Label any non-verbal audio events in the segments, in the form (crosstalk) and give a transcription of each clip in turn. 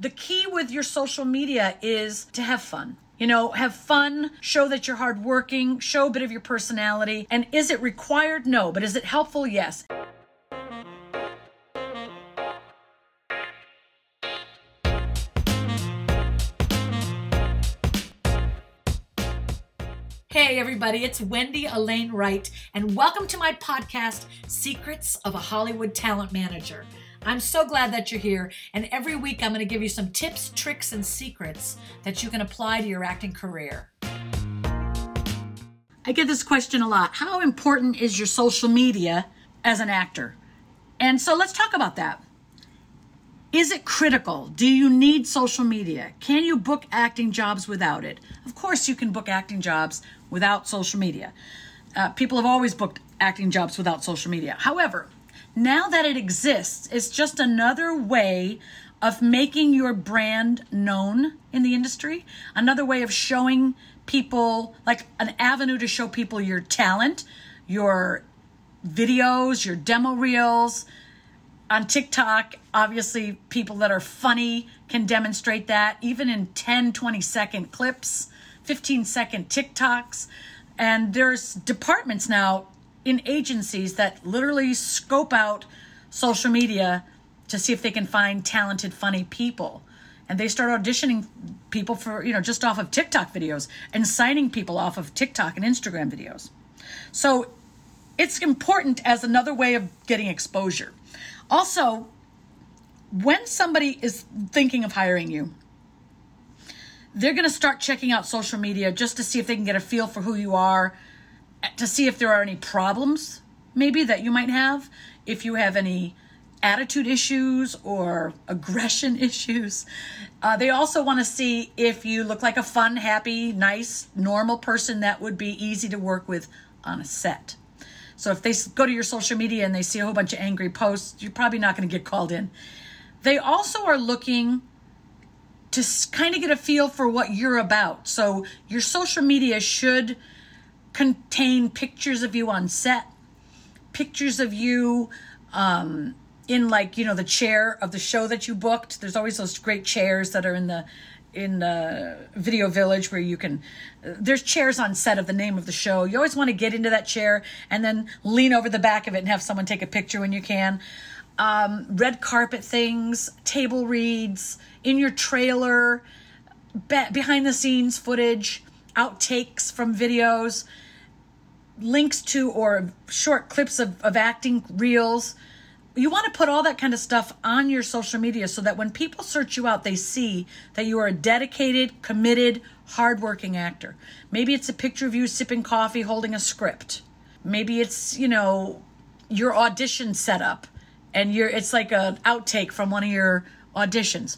the key with your social media is to have fun. You know, have fun, show that you're hardworking, show a bit of your personality. And is it required? No. But is it helpful? Yes. Hey, everybody, it's Wendy Alane Wright, and welcome to my podcast, Secrets of a Hollywood Talent Manager. I'm so glad that you're here, and every week I'm going to give you some tips, tricks, and secrets that you can apply to your acting career. I get this question a lot How important is your social media as an actor? And so let's talk about that. Is it critical? Do you need social media? Can you book acting jobs without it? Of course, you can book acting jobs without social media. Uh, people have always booked acting jobs without social media. However, now that it exists, it's just another way of making your brand known in the industry, another way of showing people, like an avenue to show people your talent, your videos, your demo reels on TikTok, obviously, people that are funny can demonstrate that, even in 10, 20 second clips, 15 second TikToks. And there's departments now in agencies that literally scope out social media to see if they can find talented, funny people. And they start auditioning people for, you know, just off of TikTok videos and signing people off of TikTok and Instagram videos. So it's important as another way of getting exposure. Also, when somebody is thinking of hiring you, they're going to start checking out social media just to see if they can get a feel for who you are, to see if there are any problems maybe that you might have, if you have any attitude issues or aggression (laughs) issues. Uh, they also want to see if you look like a fun, happy, nice, normal person that would be easy to work with on a set. So if they go to your social media and they see a whole bunch of angry posts, you're probably not going to get called in. They also are looking to kind of get a feel for what you're about. So your social media should contain pictures of you on set, pictures of you um, in like you know the chair of the show that you booked. There's always those great chairs that are in the in the video village where you can there's chairs on set of the name of the show. You always want to get into that chair and then lean over the back of it and have someone take a picture when you can. Um, red carpet things table reads in your trailer be- behind the scenes footage outtakes from videos links to or short clips of, of acting reels you want to put all that kind of stuff on your social media so that when people search you out, they see that you are a dedicated, committed, hardworking actor. Maybe it's a picture of you sipping coffee holding a script. Maybe it's, you know, your audition setup and you're it's like an outtake from one of your auditions.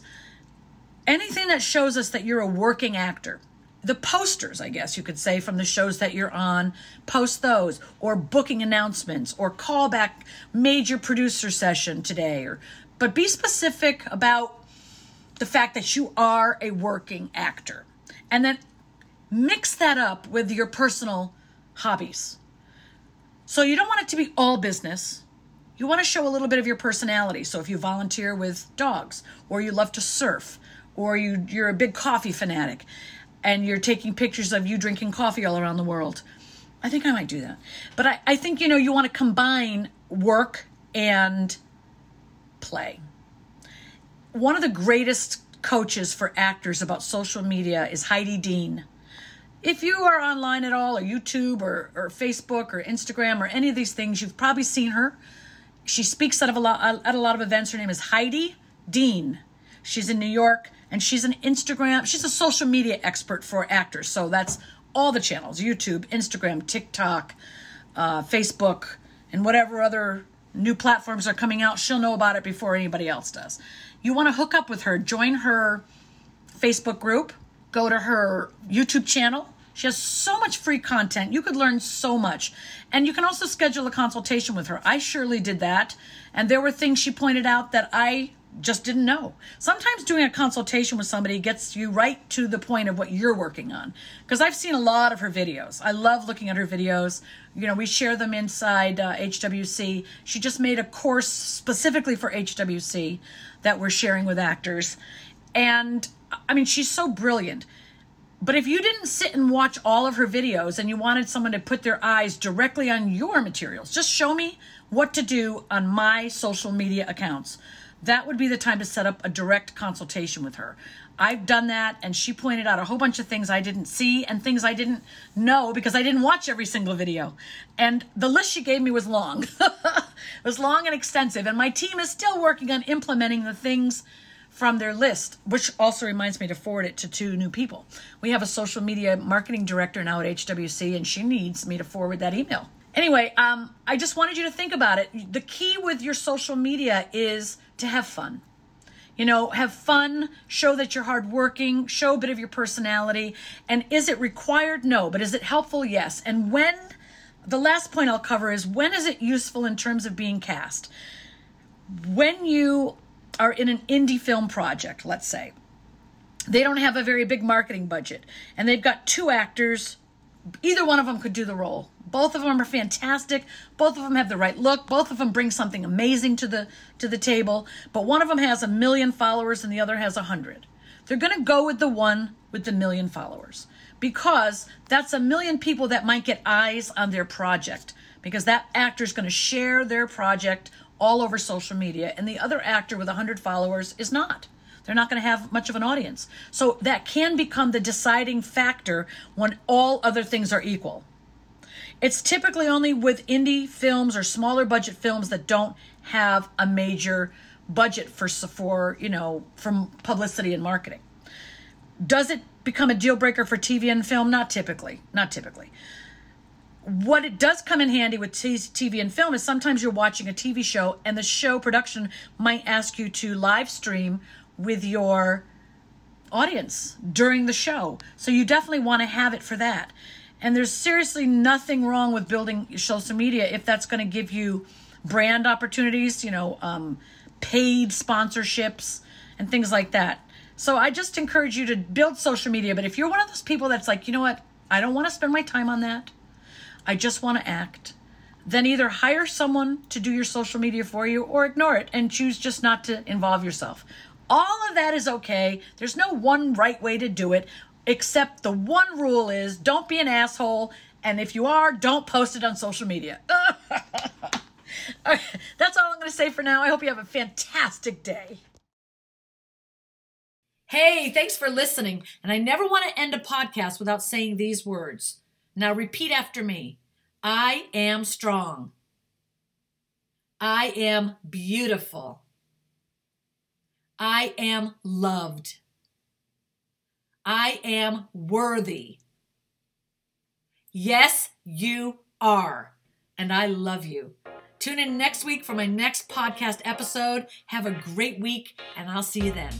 Anything that shows us that you're a working actor the posters, I guess you could say, from the shows that you're on, post those, or booking announcements, or call back major producer session today, or but be specific about the fact that you are a working actor. And then mix that up with your personal hobbies. So you don't want it to be all business. You want to show a little bit of your personality. So if you volunteer with dogs, or you love to surf, or you, you're a big coffee fanatic, and you're taking pictures of you drinking coffee all around the world. I think I might do that. But I, I think, you know, you want to combine work and play. One of the greatest coaches for actors about social media is Heidi Dean. If you are online at all, or YouTube, or, or Facebook, or Instagram, or any of these things, you've probably seen her. She speaks at a lot at a lot of events. Her name is Heidi Dean. She's in New York and she's an Instagram, she's a social media expert for actors. So that's all the channels YouTube, Instagram, TikTok, uh, Facebook, and whatever other new platforms are coming out. She'll know about it before anybody else does. You want to hook up with her, join her Facebook group, go to her YouTube channel. She has so much free content. You could learn so much. And you can also schedule a consultation with her. I surely did that. And there were things she pointed out that I just didn't know. Sometimes doing a consultation with somebody gets you right to the point of what you're working on. Because I've seen a lot of her videos. I love looking at her videos. You know, we share them inside uh, HWC. She just made a course specifically for HWC that we're sharing with actors. And I mean, she's so brilliant. But if you didn't sit and watch all of her videos and you wanted someone to put their eyes directly on your materials, just show me what to do on my social media accounts. That would be the time to set up a direct consultation with her. I've done that, and she pointed out a whole bunch of things I didn't see and things I didn't know because I didn't watch every single video. And the list she gave me was long. (laughs) it was long and extensive, and my team is still working on implementing the things from their list, which also reminds me to forward it to two new people. We have a social media marketing director now at HWC, and she needs me to forward that email. Anyway, um, I just wanted you to think about it. The key with your social media is to have fun. You know, have fun, show that you're hardworking, show a bit of your personality. And is it required? No. But is it helpful? Yes. And when, the last point I'll cover is when is it useful in terms of being cast? When you are in an indie film project, let's say, they don't have a very big marketing budget and they've got two actors, either one of them could do the role. Both of them are fantastic. Both of them have the right look. Both of them bring something amazing to the to the table. But one of them has a million followers and the other has a hundred. They're going to go with the one with the million followers because that's a million people that might get eyes on their project because that actor is going to share their project all over social media and the other actor with a 100 followers is not they're not going to have much of an audience so that can become the deciding factor when all other things are equal it's typically only with indie films or smaller budget films that don't have a major budget for for you know from publicity and marketing. Does it become a deal breaker for TV and film? Not typically. Not typically. What it does come in handy with TV and film is sometimes you're watching a TV show and the show production might ask you to live stream with your audience during the show. So you definitely want to have it for that. And there's seriously nothing wrong with building social media if that's going to give you brand opportunities, you know, um, paid sponsorships and things like that. So I just encourage you to build social media. But if you're one of those people that's like, you know what, I don't want to spend my time on that, I just want to act, then either hire someone to do your social media for you or ignore it and choose just not to involve yourself. All of that is okay. There's no one right way to do it. Except the one rule is don't be an asshole. And if you are, don't post it on social media. (laughs) That's all I'm going to say for now. I hope you have a fantastic day. Hey, thanks for listening. And I never want to end a podcast without saying these words. Now repeat after me I am strong. I am beautiful. I am loved. I am worthy. Yes, you are. And I love you. Tune in next week for my next podcast episode. Have a great week, and I'll see you then.